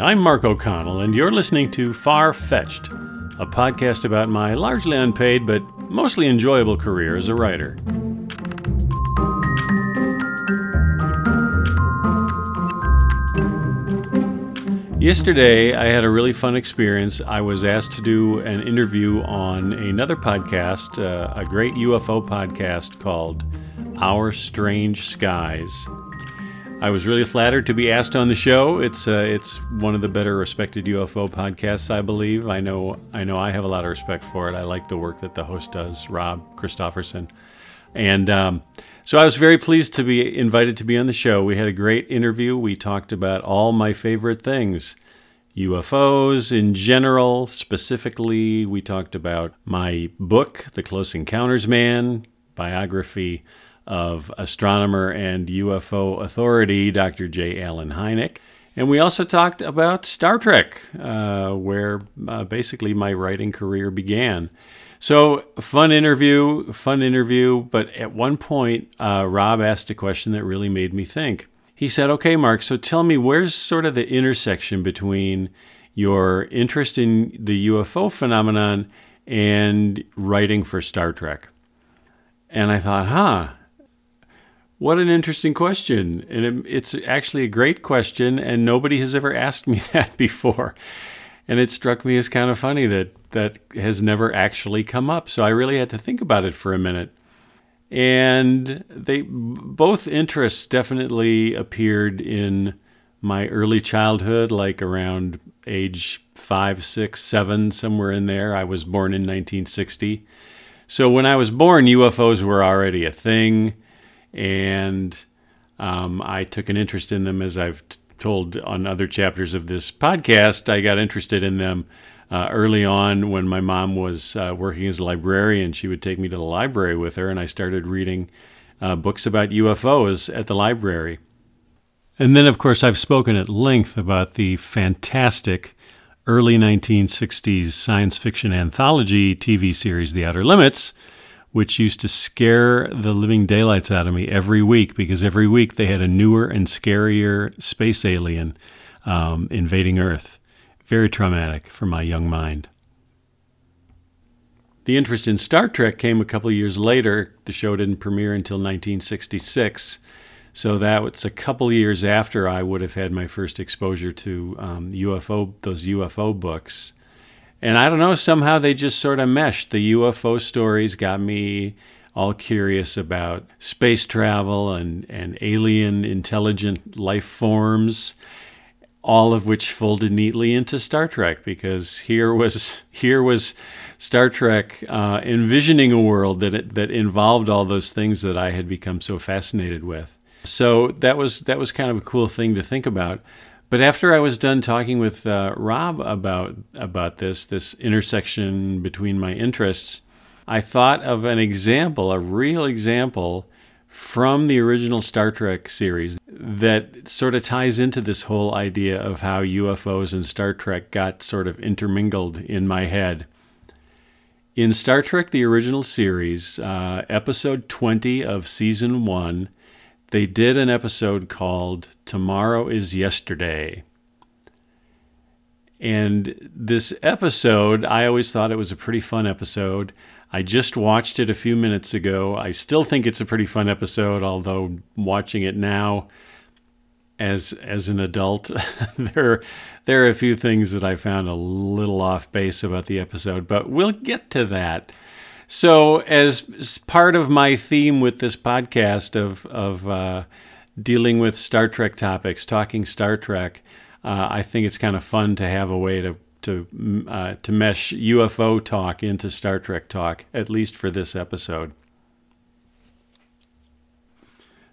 I'm Mark O'Connell, and you're listening to Far Fetched, a podcast about my largely unpaid but mostly enjoyable career as a writer. Yesterday, I had a really fun experience. I was asked to do an interview on another podcast, uh, a great UFO podcast called Our Strange Skies. I was really flattered to be asked on the show. It's uh, it's one of the better respected UFO podcasts, I believe. I know I know I have a lot of respect for it. I like the work that the host does, Rob Christofferson, and um, so I was very pleased to be invited to be on the show. We had a great interview. We talked about all my favorite things UFOs in general. Specifically, we talked about my book, The Close Encounters Man, biography of astronomer and UFO authority Dr. J. Allen Hynek. And we also talked about Star Trek, uh, where uh, basically my writing career began. So, fun interview, fun interview. But at one point, uh, Rob asked a question that really made me think. He said, Okay, Mark, so tell me, where's sort of the intersection between your interest in the UFO phenomenon and writing for Star Trek? And I thought, huh, what an interesting question. And it, it's actually a great question, and nobody has ever asked me that before. And it struck me as kind of funny that that has never actually come up. So I really had to think about it for a minute. And they both interests definitely appeared in my early childhood, like around age five, six, seven, somewhere in there. I was born in 1960. So when I was born, UFOs were already a thing, and um, I took an interest in them as I've t- told on other chapters of this podcast. I got interested in them uh, early on when my mom was uh, working as a librarian. She would take me to the library with her, and I started reading uh, books about UFOs at the library. And then, of course, I've spoken at length about the fantastic early 1960s science fiction anthology TV series, The Outer Limits, which used to scare the living daylights out of me every week because every week they had a newer and scarier space alien um, invading Earth. Very traumatic for my young mind. The interest in Star Trek came a couple years later. The show didn't premiere until 1966. So that was a couple years after I would have had my first exposure to um, UFO, those UFO books. And I don't know, somehow they just sort of meshed. The UFO stories got me all curious about space travel and, and alien intelligent life forms all of which folded neatly into Star Trek because here was here was Star Trek uh, envisioning a world that it, that involved all those things that I had become so fascinated with. So that was that was kind of a cool thing to think about. But after I was done talking with uh, Rob about about this this intersection between my interests, I thought of an example, a real example from the original Star Trek series that sort of ties into this whole idea of how UFOs and Star Trek got sort of intermingled in my head. In Star Trek, the original series, uh, episode 20 of season one, they did an episode called Tomorrow is Yesterday. And this episode, I always thought it was a pretty fun episode. I just watched it a few minutes ago. I still think it's a pretty fun episode, although watching it now as as an adult, there there are a few things that I found a little off base about the episode, but we'll get to that. So, as part of my theme with this podcast of of uh, dealing with Star Trek topics, talking Star Trek, uh, I think it's kind of fun to have a way to to uh, to mesh UFO talk into Star Trek talk, at least for this episode.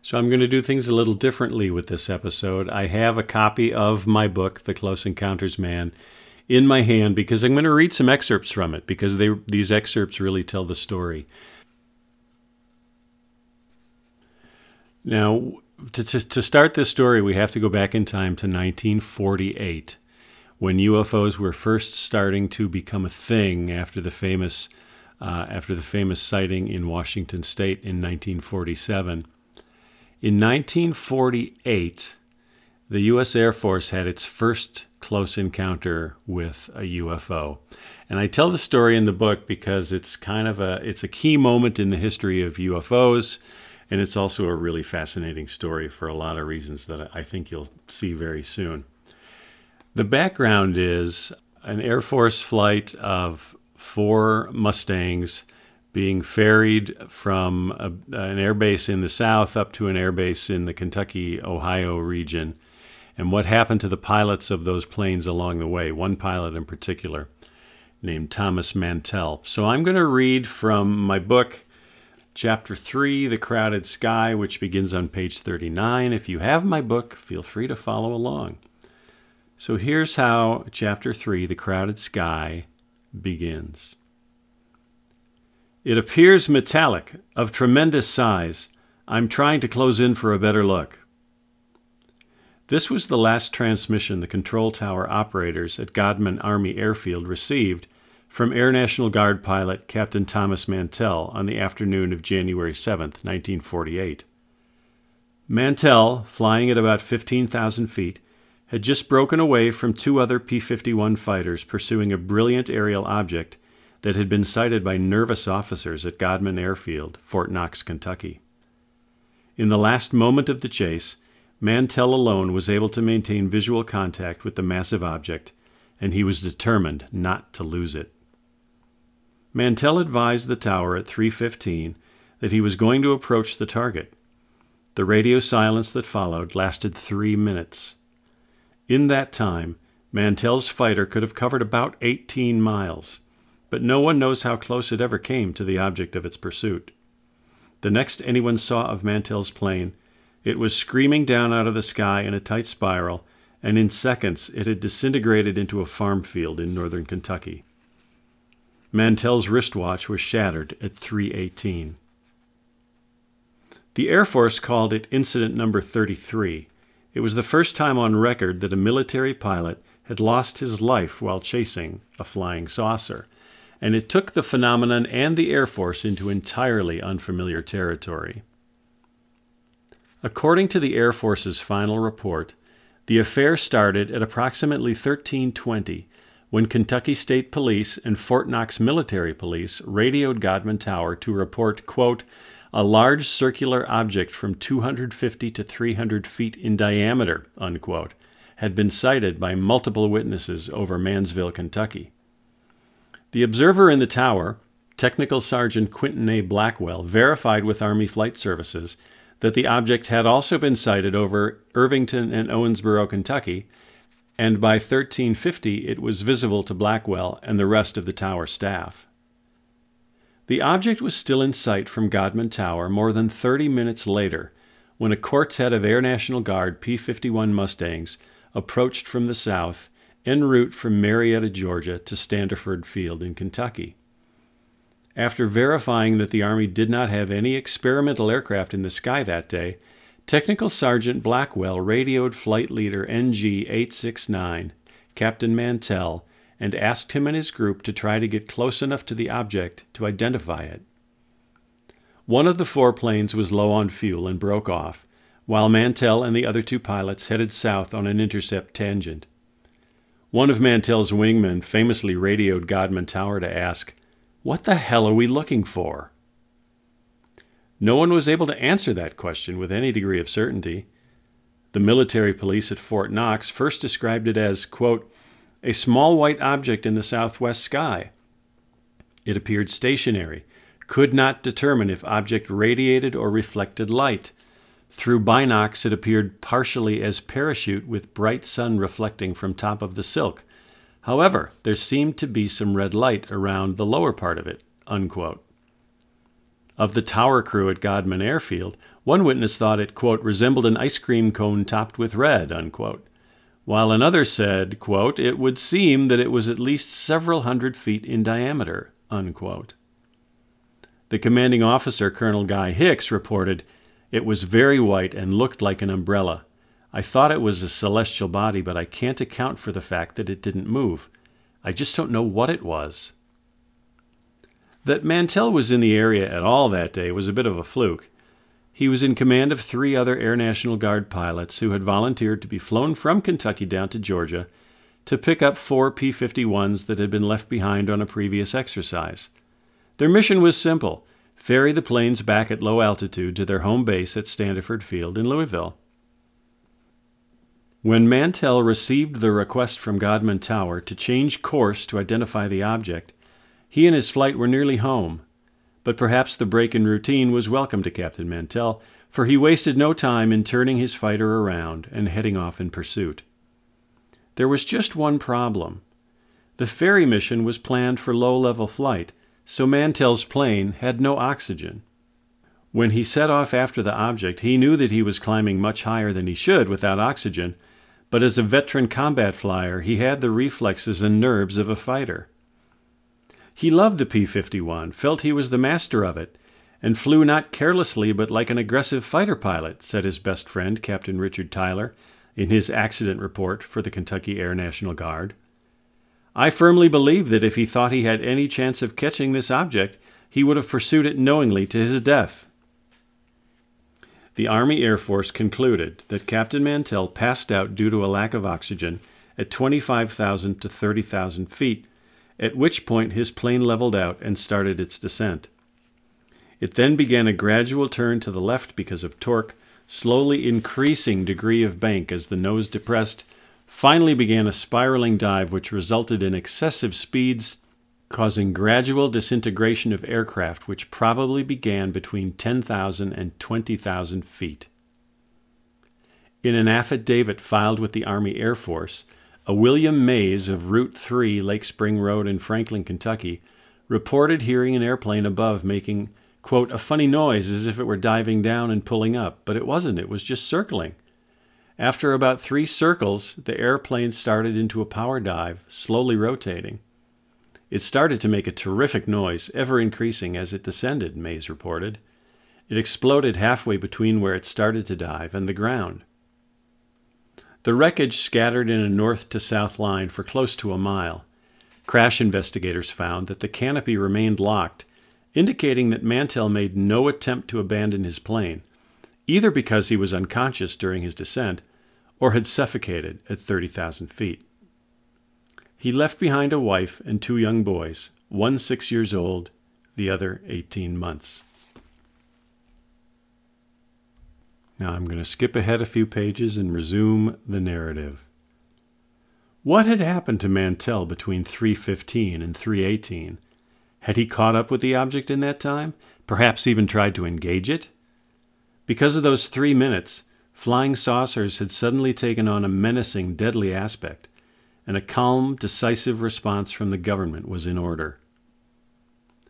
So I'm going to do things a little differently with this episode. I have a copy of my book, The Close Encounters Man, in my hand because I'm going to read some excerpts from it because they, these excerpts really tell the story. Now, to, to, to start this story, we have to go back in time to 1948 when UFOs were first starting to become a thing after the famous uh, after the famous sighting in Washington State in 1947. In 1948, the U.S. Air Force had its first close encounter with a UFO. And I tell the story in the book because it's kind of a it's a key moment in the history of UFOs and it's also a really fascinating story for a lot of reasons that I think you'll see very soon. The background is an Air Force flight of four Mustangs being ferried from a, an airbase in the south up to an airbase in the Kentucky, Ohio region. And what happened to the pilots of those planes along the way, one pilot in particular named Thomas Mantell. So I'm going to read from my book, Chapter 3, The Crowded Sky, which begins on page 39. If you have my book, feel free to follow along. So here's how Chapter 3, The Crowded Sky, begins. It appears metallic, of tremendous size. I'm trying to close in for a better look. This was the last transmission the control tower operators at Godman Army Airfield received from Air National Guard pilot Captain Thomas Mantell on the afternoon of January 7, 1948. Mantell, flying at about 15,000 feet, had just broken away from two other P 51 fighters pursuing a brilliant aerial object that had been sighted by nervous officers at Godman Airfield, Fort Knox, Kentucky. In the last moment of the chase, Mantell alone was able to maintain visual contact with the massive object, and he was determined not to lose it. Mantell advised the tower at 3:15 that he was going to approach the target. The radio silence that followed lasted 3 minutes. In that time, Mantell's fighter could have covered about 18 miles but no one knows how close it ever came to the object of its pursuit. The next anyone saw of Mantell's plane, it was screaming down out of the sky in a tight spiral, and in seconds it had disintegrated into a farm field in northern Kentucky. Mantell's wristwatch was shattered at 318. The Air Force called it Incident Number 33. It was the first time on record that a military pilot had lost his life while chasing a flying saucer, and it took the phenomenon and the Air Force into entirely unfamiliar territory. According to the Air Force's final report, the affair started at approximately 1320 when Kentucky State Police and Fort Knox Military Police radioed Godman Tower to report, quote, a large circular object from 250 to 300 feet in diameter, unquote, had been sighted by multiple witnesses over Maysville, Kentucky. The observer in the tower, Technical Sergeant Quinton A. Blackwell, verified with Army Flight Services that the object had also been sighted over Irvington and Owensboro, Kentucky, and by 1350 it was visible to Blackwell and the rest of the tower staff. The object was still in sight from Godman Tower more than 30 minutes later when a quartet of Air National Guard P 51 Mustangs approached from the south en route from Marietta, Georgia to Standiford Field in Kentucky. After verifying that the Army did not have any experimental aircraft in the sky that day, Technical Sergeant Blackwell radioed Flight Leader NG 869, Captain Mantell, and asked him and his group to try to get close enough to the object to identify it. One of the four planes was low on fuel and broke off, while Mantell and the other two pilots headed south on an intercept tangent. One of Mantell's wingmen famously radioed Godman Tower to ask, What the hell are we looking for? No one was able to answer that question with any degree of certainty. The military police at Fort Knox first described it as, quote, a small white object in the southwest sky. It appeared stationary, could not determine if object radiated or reflected light, through binocs, it appeared partially as parachute with bright sun reflecting from top of the silk. However, there seemed to be some red light around the lower part of it. Unquote. Of the tower crew at Godman Airfield, one witness thought it, quote, resembled an ice cream cone topped with red, unquote, while another said, quote, it would seem that it was at least several hundred feet in diameter, unquote. The commanding officer, Colonel Guy Hicks, reported it was very white and looked like an umbrella. I thought it was a celestial body, but I can't account for the fact that it didn't move. I just don't know what it was. That Mantell was in the area at all that day was a bit of a fluke. he was in command of three other Air National Guard pilots who had volunteered to be flown from Kentucky down to Georgia to pick up four P 51s that had been left behind on a previous exercise. Their mission was simple ferry the planes back at low altitude to their home base at Standiford Field in Louisville. When Mantell received the request from Godman Tower to change course to identify the object, he and his flight were nearly home. But perhaps the break in routine was welcome to Captain Mantell, for he wasted no time in turning his fighter around and heading off in pursuit. There was just one problem. The ferry mission was planned for low level flight, so Mantell's plane had no oxygen. When he set off after the object, he knew that he was climbing much higher than he should without oxygen, but as a veteran combat flyer, he had the reflexes and nerves of a fighter. He loved the P 51, felt he was the master of it, and flew not carelessly but like an aggressive fighter pilot, said his best friend, Captain Richard Tyler, in his accident report for the Kentucky Air National Guard. I firmly believe that if he thought he had any chance of catching this object, he would have pursued it knowingly to his death the Army Air Force concluded that Captain Mantell passed out due to a lack of oxygen at 25,000 to 30,000 feet, at which point his plane leveled out and started its descent. It then began a gradual turn to the left because of torque, slowly increasing degree of bank as the nose depressed, finally began a spiraling dive which resulted in excessive speeds causing gradual disintegration of aircraft, which probably began between 10,000 and 20,000 feet. In an affidavit filed with the Army Air Force, a William Mays of Route 3, Lake Spring Road in Franklin, Kentucky, reported hearing an airplane above making, quote, a funny noise as if it were diving down and pulling up, but it wasn't, it was just circling. After about three circles, the airplane started into a power dive, slowly rotating. It started to make a terrific noise, ever increasing as it descended, Mays reported. It exploded halfway between where it started to dive and the ground. The wreckage scattered in a north to south line for close to a mile. Crash investigators found that the canopy remained locked, indicating that Mantell made no attempt to abandon his plane, either because he was unconscious during his descent or had suffocated at 30,000 feet. He left behind a wife and two young boys, one six years old, the other 18 months. Now I'm going to skip ahead a few pages and resume the narrative. What had happened to Mantell between 315 and 318? Had he caught up with the object in that time? Perhaps even tried to engage it? Because of those three minutes, flying saucers had suddenly taken on a menacing, deadly aspect and a calm, decisive response from the government was in order.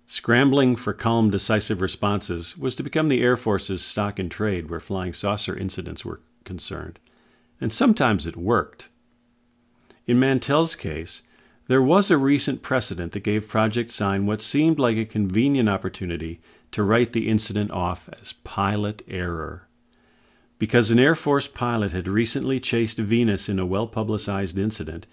Scrambling for calm, decisive responses was to become the Air Force's stock in trade where flying saucer incidents were concerned, and sometimes it worked. In Mantell's case, there was a recent precedent that gave Project Sign what seemed like a convenient opportunity to write the incident off as pilot error. Because an Air Force pilot had recently chased Venus in a well publicized incident,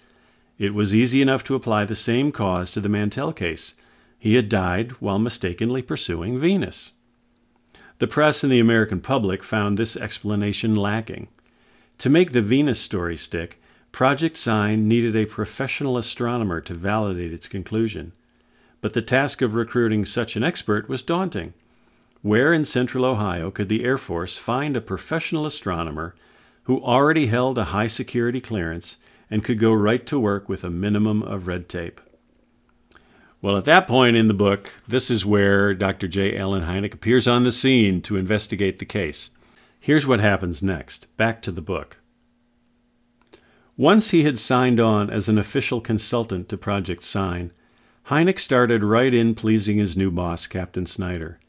it was easy enough to apply the same cause to the Mantell case. He had died while mistakenly pursuing Venus. The press and the American public found this explanation lacking. To make the Venus story stick, Project Sign needed a professional astronomer to validate its conclusion. But the task of recruiting such an expert was daunting. Where in central Ohio could the Air Force find a professional astronomer who already held a high security clearance and could go right to work with a minimum of red tape. Well, at that point in the book, this is where Dr. J. Allen Hynek appears on the scene to investigate the case. Here's what happens next. Back to the book. Once he had signed on as an official consultant to Project Sign, Hynek started right in pleasing his new boss, Captain Snyder.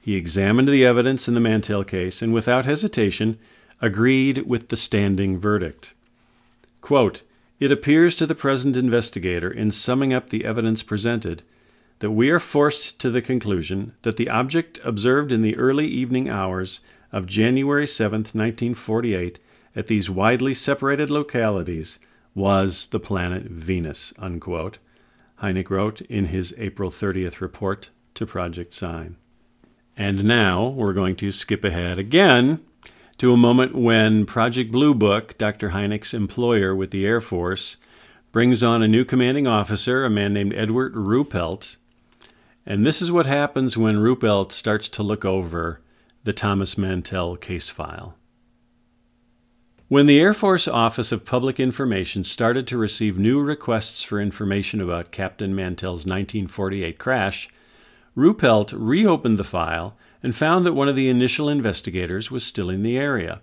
He examined the evidence in the Mantell case and, without hesitation, agreed with the standing verdict. Quote, it appears to the present investigator, in summing up the evidence presented, that we are forced to the conclusion that the object observed in the early evening hours of January 7, 1948, at these widely separated localities was the planet Venus. Unquote. Hynek wrote in his April 30th report to Project Sign. And now we're going to skip ahead again to a moment when Project Blue Book, Dr. Hynek's employer with the Air Force, brings on a new commanding officer, a man named Edward Ruppelt. And this is what happens when Ruppelt starts to look over the Thomas Mantell case file. When the Air Force Office of Public Information started to receive new requests for information about Captain Mantell's 1948 crash, Ruppelt reopened the file and found that one of the initial investigators was still in the area.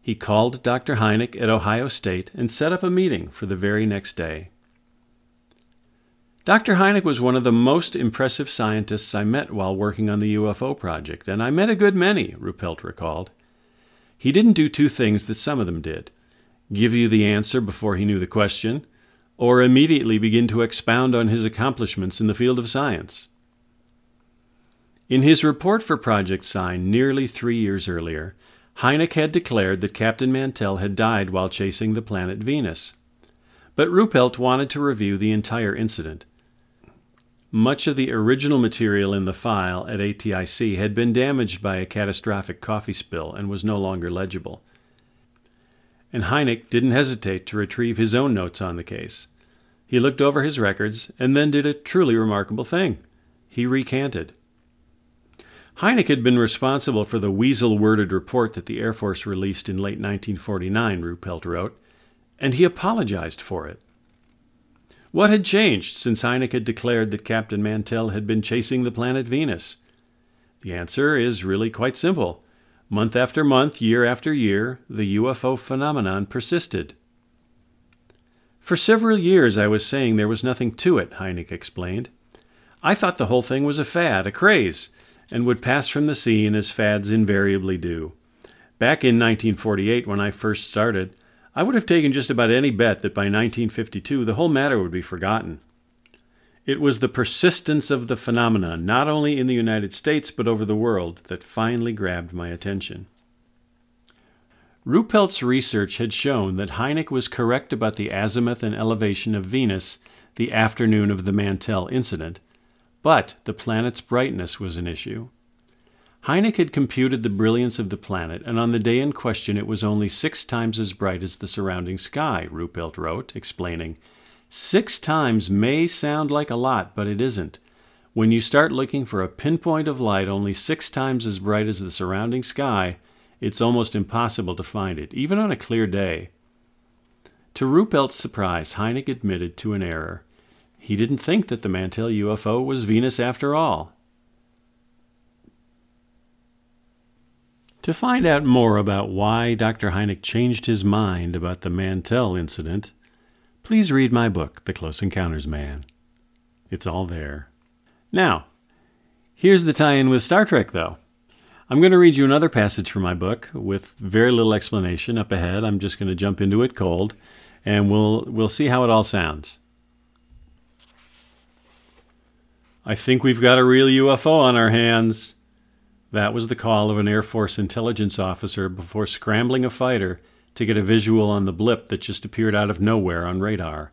He called Dr. Hynek at Ohio State and set up a meeting for the very next day. Dr. Hynek was one of the most impressive scientists I met while working on the UFO project, and I met a good many, Ruppelt recalled. He didn't do two things that some of them did give you the answer before he knew the question, or immediately begin to expound on his accomplishments in the field of science. In his report for Project Sign nearly three years earlier, Hynek had declared that Captain Mantell had died while chasing the planet Venus. But Ruppelt wanted to review the entire incident. Much of the original material in the file at ATIC had been damaged by a catastrophic coffee spill and was no longer legible. And Hynek didn't hesitate to retrieve his own notes on the case. He looked over his records and then did a truly remarkable thing. He recanted. Hynek had been responsible for the weasel worded report that the Air Force released in late 1949, Ruppelt wrote, and he apologized for it. What had changed since Hynek had declared that Captain Mantell had been chasing the planet Venus? The answer is really quite simple. Month after month, year after year, the UFO phenomenon persisted. For several years I was saying there was nothing to it, Hynek explained. I thought the whole thing was a fad, a craze, and would pass from the scene as fads invariably do. Back in 1948, when I first started, I would have taken just about any bet that by 1952 the whole matter would be forgotten. It was the persistence of the phenomenon, not only in the United States but over the world, that finally grabbed my attention. Ruppelt's research had shown that Hynek was correct about the azimuth and elevation of Venus the afternoon of the Mantell incident, but the planet's brightness was an issue. Hynek had computed the brilliance of the planet, and on the day in question it was only six times as bright as the surrounding sky, Ruppelt wrote, explaining. Six times may sound like a lot, but it isn't. When you start looking for a pinpoint of light only six times as bright as the surrounding sky, it's almost impossible to find it, even on a clear day. To Ruppelt's surprise, Hynek admitted to an error. He didn't think that the Mantell UFO was Venus after all. To find out more about why Dr. Hynek changed his mind about the Mantell incident, please read my book, The Close Encounters Man. It's all there. Now, here's the tie in with Star Trek, though. I'm going to read you another passage from my book with very little explanation up ahead. I'm just going to jump into it cold, and we'll, we'll see how it all sounds. I think we've got a real UFO on our hands. That was the call of an Air Force intelligence officer before scrambling a fighter to get a visual on the blip that just appeared out of nowhere on radar.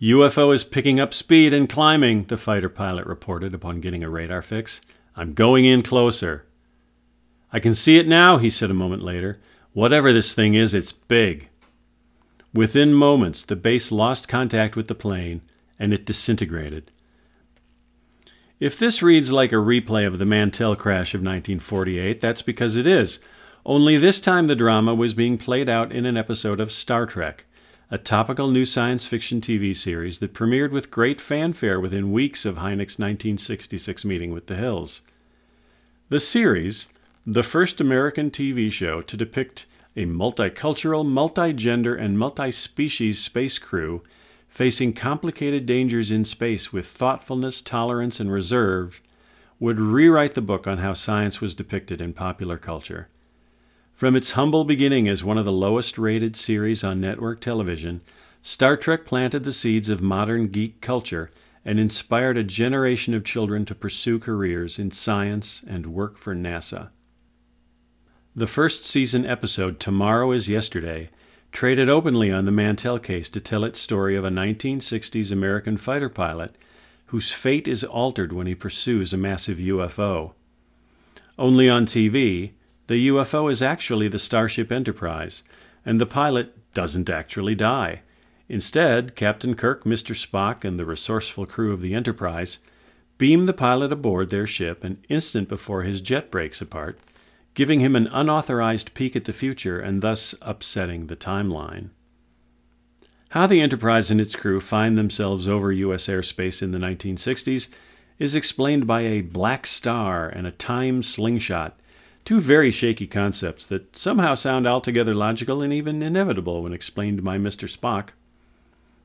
UFO is picking up speed and climbing, the fighter pilot reported upon getting a radar fix. I'm going in closer. I can see it now, he said a moment later. Whatever this thing is, it's big. Within moments, the base lost contact with the plane and it disintegrated. If this reads like a replay of the Mantell crash of 1948, that's because it is. Only this time the drama was being played out in an episode of Star Trek, a topical new science fiction TV series that premiered with great fanfare within weeks of Hynek's 1966 meeting with the Hills. The series, the first American TV show to depict a multicultural, multigender, and multi species space crew facing complicated dangers in space with thoughtfulness, tolerance, and reserve, would rewrite the book on how science was depicted in popular culture. From its humble beginning as one of the lowest rated series on network television, Star Trek planted the seeds of modern geek culture and inspired a generation of children to pursue careers in science and work for NASA. The first season episode, Tomorrow is Yesterday, traded openly on the Mantell case to tell its story of a 1960s American fighter pilot whose fate is altered when he pursues a massive UFO. Only on TV, the UFO is actually the Starship Enterprise, and the pilot doesn't actually die. Instead, Captain Kirk, Mr. Spock, and the resourceful crew of the Enterprise beam the pilot aboard their ship an instant before his jet breaks apart, giving him an unauthorized peek at the future and thus upsetting the timeline. How the Enterprise and its crew find themselves over U.S. airspace in the 1960s is explained by a black star and a time slingshot, two very shaky concepts that somehow sound altogether logical and even inevitable when explained by Mr. Spock.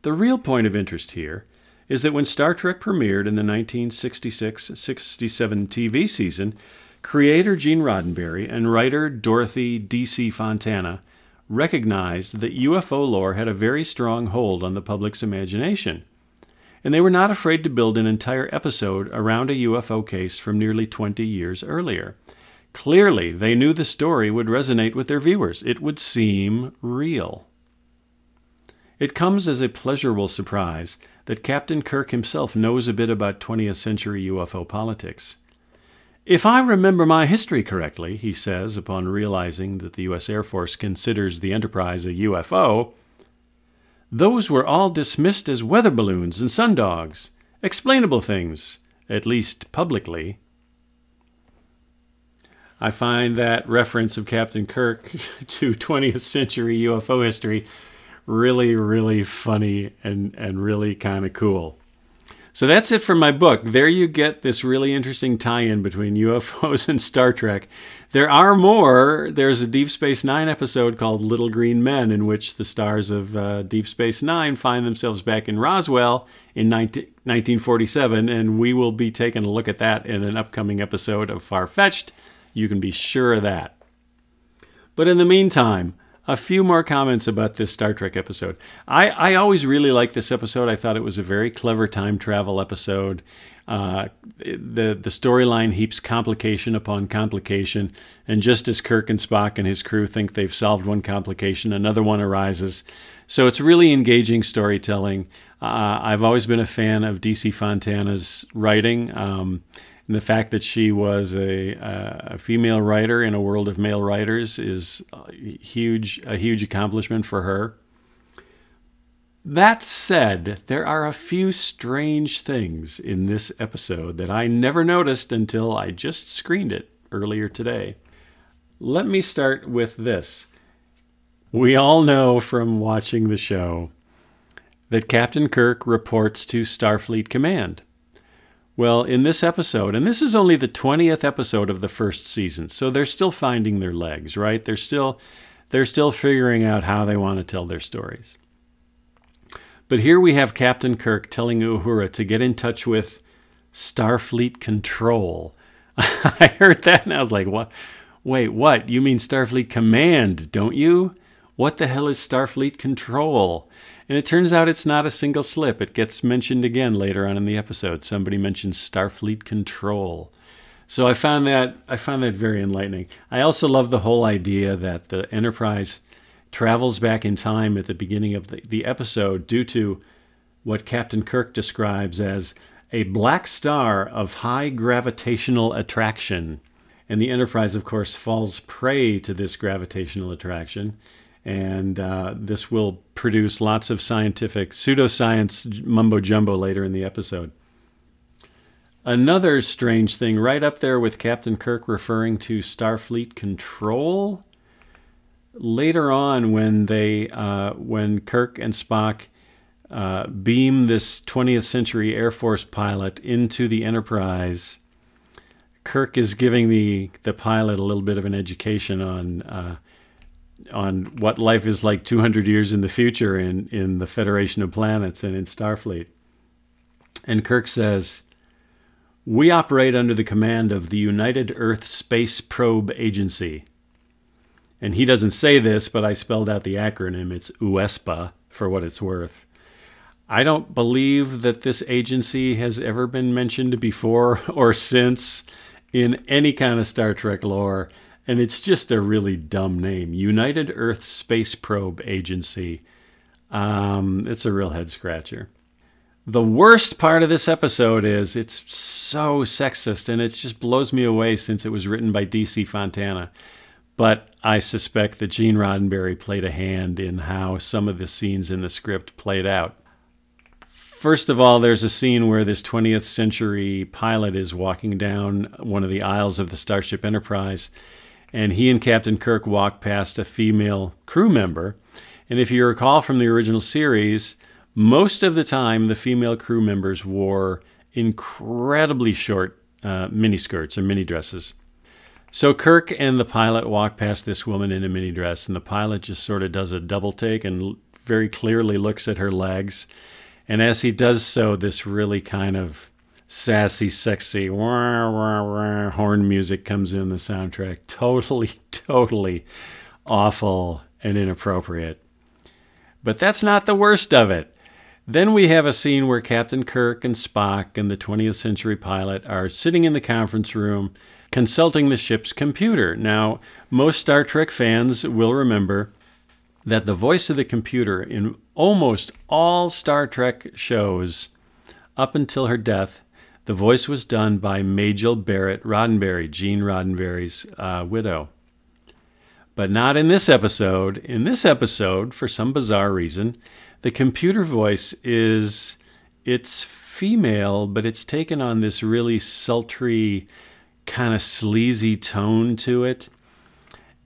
The real point of interest here is that when Star Trek premiered in the 1966 67 TV season, creator Gene Roddenberry and writer Dorothy D.C. Fontana recognized that UFO lore had a very strong hold on the public's imagination. And they were not afraid to build an entire episode around a UFO case from nearly 20 years earlier. Clearly, they knew the story would resonate with their viewers. It would seem real. It comes as a pleasurable surprise that Captain Kirk himself knows a bit about 20th century UFO politics. If I remember my history correctly, he says upon realizing that the U.S. Air Force considers the Enterprise a UFO, those were all dismissed as weather balloons and sundogs, explainable things, at least publicly. I find that reference of Captain Kirk to 20th century UFO history really, really funny and, and really kind of cool. So that's it for my book. There you get this really interesting tie in between UFOs and Star Trek. There are more. There's a Deep Space Nine episode called Little Green Men, in which the stars of uh, Deep Space Nine find themselves back in Roswell in 19, 1947, and we will be taking a look at that in an upcoming episode of Far Fetched. You can be sure of that. But in the meantime, a few more comments about this Star Trek episode. I, I always really liked this episode. I thought it was a very clever time travel episode. Uh, the the storyline heaps complication upon complication, and just as Kirk and Spock and his crew think they've solved one complication, another one arises. So it's really engaging storytelling. Uh, I've always been a fan of DC Fontana's writing. Um, and the fact that she was a, a, female writer in a world of male writers is a huge, a huge accomplishment for her. That said, there are a few strange things in this episode that I never noticed until I just screened it earlier today. Let me start with this. We all know from watching the show that Captain Kirk reports to Starfleet Command. Well, in this episode, and this is only the 20th episode of the first season, so they're still finding their legs, right? They're still they're still figuring out how they want to tell their stories. But here we have Captain Kirk telling Uhura to get in touch with Starfleet Control. I heard that and I was like, "What? Wait, what? You mean Starfleet Command, don't you? What the hell is Starfleet Control?" And it turns out it's not a single slip. It gets mentioned again later on in the episode. Somebody mentions Starfleet Control. So I found that I found that very enlightening. I also love the whole idea that the Enterprise travels back in time at the beginning of the, the episode due to what Captain Kirk describes as a black star of high gravitational attraction. And the Enterprise, of course, falls prey to this gravitational attraction and uh, this will produce lots of scientific pseudoscience mumbo jumbo later in the episode. Another strange thing, right up there with Captain Kirk referring to Starfleet control. Later on, when they, uh, when Kirk and Spock uh, beam this 20th century Air Force pilot into the Enterprise, Kirk is giving the the pilot a little bit of an education on uh, on what life is like 200 years in the future in, in the Federation of Planets and in Starfleet. And Kirk says, We operate under the command of the United Earth Space Probe Agency. And he doesn't say this, but I spelled out the acronym. It's UESPA for what it's worth. I don't believe that this agency has ever been mentioned before or since in any kind of Star Trek lore and it's just a really dumb name United Earth Space Probe Agency. Um, it's a real head scratcher. The worst part of this episode is it's so sexist and it just blows me away since it was written by DC Fontana. But I suspect that Gene Roddenberry played a hand in how some of the scenes in the script played out. First of all, there's a scene where this 20th century pilot is walking down one of the aisles of the Starship Enterprise, and he and Captain Kirk walk past a female crew member. And if you recall from the original series, most of the time, the female crew members wore incredibly short uh, mini skirts or mini dresses. So Kirk and the pilot walk past this woman in a mini dress, and the pilot just sort of does a double take and very clearly looks at her legs. And as he does so, this really kind of sassy, sexy wah, wah, wah, horn music comes in the soundtrack. Totally, totally awful and inappropriate. But that's not the worst of it. Then we have a scene where Captain Kirk and Spock and the 20th century pilot are sitting in the conference room consulting the ship's computer. Now, most Star Trek fans will remember that the voice of the computer in almost all Star Trek shows up until her death, the voice was done by Majel Barrett Roddenberry, Gene Roddenberry's uh, widow. But not in this episode. In this episode, for some bizarre reason, the computer voice is it's female, but it's taken on this really sultry, kind of sleazy tone to it.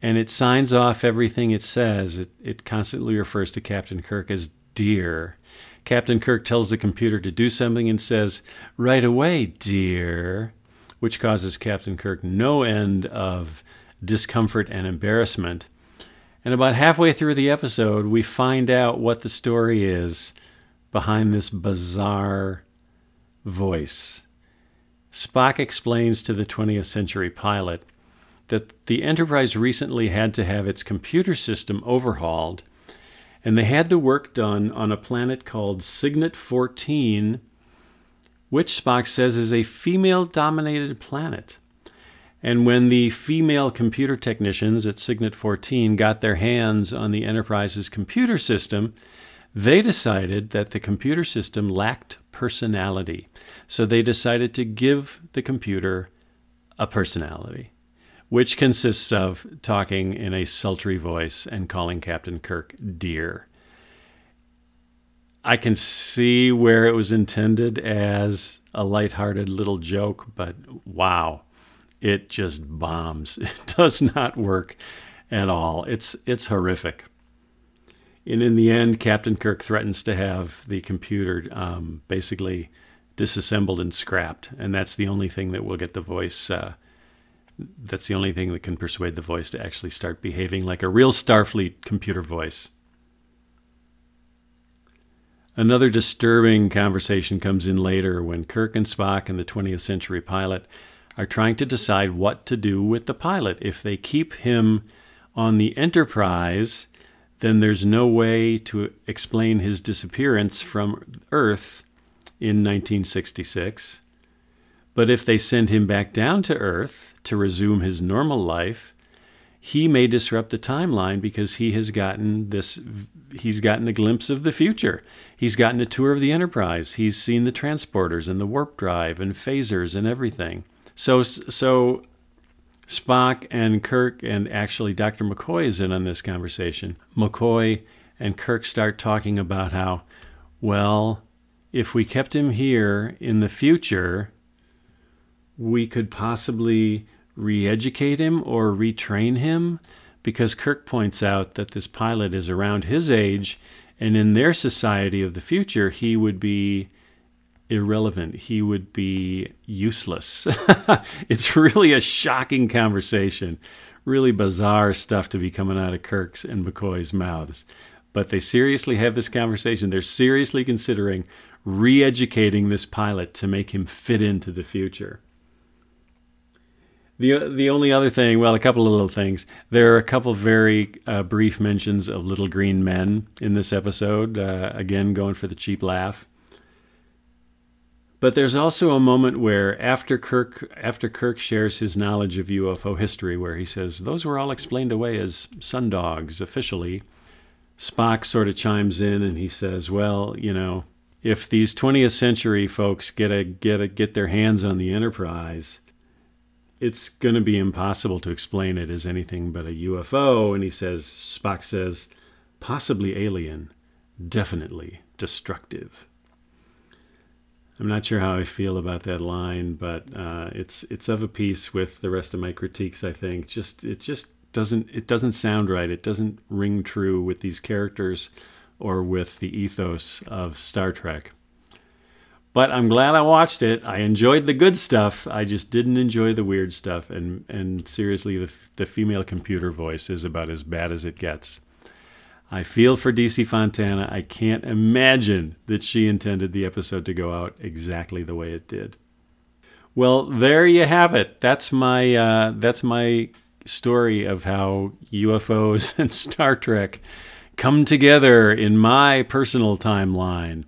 And it signs off everything it says. It, it constantly refers to Captain Kirk as dear. Captain Kirk tells the computer to do something and says, Right away, dear, which causes Captain Kirk no end of discomfort and embarrassment. And about halfway through the episode, we find out what the story is behind this bizarre voice. Spock explains to the 20th century pilot that the Enterprise recently had to have its computer system overhauled, and they had the work done on a planet called Cygnet 14, which Spock says is a female dominated planet. And when the female computer technicians at Cygnet 14 got their hands on the Enterprise's computer system, they decided that the computer system lacked personality. So they decided to give the computer a personality, which consists of talking in a sultry voice and calling Captain Kirk dear. I can see where it was intended as a lighthearted little joke, but wow it just bombs. It does not work at all. It's it's horrific. And in the end, Captain Kirk threatens to have the computer um, basically disassembled and scrapped, and that's the only thing that will get the voice. Uh, that's the only thing that can persuade the voice to actually start behaving like a real Starfleet computer voice. Another disturbing conversation comes in later when Kirk and Spock and the 20th century pilot are trying to decide what to do with the pilot. If they keep him on the Enterprise, then there's no way to explain his disappearance from Earth in 1966. But if they send him back down to Earth to resume his normal life, he may disrupt the timeline because he has gotten this he's gotten a glimpse of the future. He's gotten a tour of the Enterprise. He's seen the transporters and the warp drive and phasers and everything. So so Spock and Kirk and actually Dr. McCoy is in on this conversation. McCoy and Kirk start talking about how, well, if we kept him here in the future, we could possibly re educate him or retrain him because Kirk points out that this pilot is around his age, and in their society of the future, he would be irrelevant. He would be useless. it's really a shocking conversation. Really bizarre stuff to be coming out of Kirk's and McCoy's mouths. But they seriously have this conversation. They're seriously considering re educating this pilot to make him fit into the future. The, the only other thing, well, a couple of little things. There are a couple very uh, brief mentions of little green men in this episode. Uh, again, going for the cheap laugh. But there's also a moment where after Kirk after Kirk shares his knowledge of UFO history where he says those were all explained away as sundogs officially, Spock sort of chimes in and he says, "Well, you know, if these 20th century folks get a get a get their hands on the Enterprise, it's going to be impossible to explain it as anything but a UFO. And he says, Spock says, possibly alien, definitely destructive. I'm not sure how I feel about that line, but uh, it's it's of a piece with the rest of my critiques. I think just it just doesn't it doesn't sound right. It doesn't ring true with these characters or with the ethos of Star Trek. But I'm glad I watched it. I enjoyed the good stuff. I just didn't enjoy the weird stuff. And and seriously, the the female computer voice is about as bad as it gets. I feel for DC Fontana. I can't imagine that she intended the episode to go out exactly the way it did. Well, there you have it. That's my uh, that's my story of how UFOs and Star Trek come together in my personal timeline.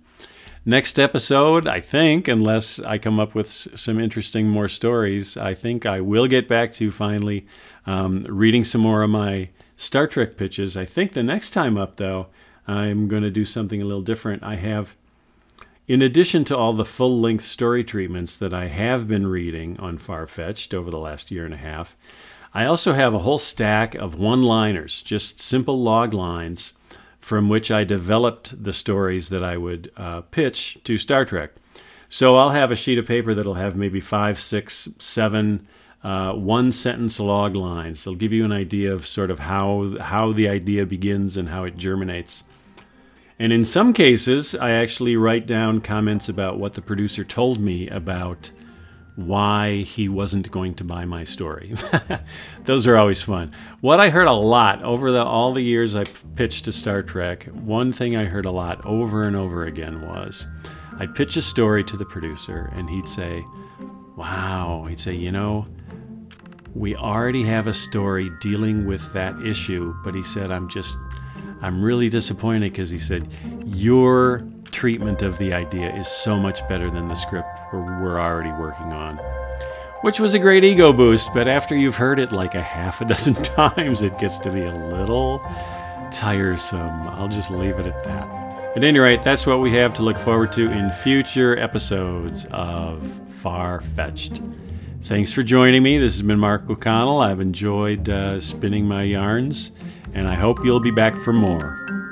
Next episode, I think, unless I come up with some interesting more stories, I think I will get back to finally um, reading some more of my Star Trek pitches. I think the next time up, though, I'm going to do something a little different. I have, in addition to all the full length story treatments that I have been reading on Farfetched over the last year and a half, I also have a whole stack of one liners, just simple log lines from which I developed the stories that I would uh, pitch to Star Trek. So I'll have a sheet of paper that'll have maybe five, six, seven uh, one sentence log lines. They'll give you an idea of sort of how how the idea begins and how it germinates. And in some cases, I actually write down comments about what the producer told me about why he wasn't going to buy my story. Those are always fun. What I heard a lot over the, all the years I pitched to Star Trek, one thing I heard a lot over and over again was I'd pitch a story to the producer and he'd say, Wow, he'd say, you know, we already have a story dealing with that issue, but he said, I'm just, I'm really disappointed because he said, your treatment of the idea is so much better than the script we're already working on. Which was a great ego boost, but after you've heard it like a half a dozen times, it gets to be a little tiresome. I'll just leave it at that. At any rate, that's what we have to look forward to in future episodes of Far Fetched. Thanks for joining me. This has been Mark O'Connell. I've enjoyed uh, spinning my yarns, and I hope you'll be back for more.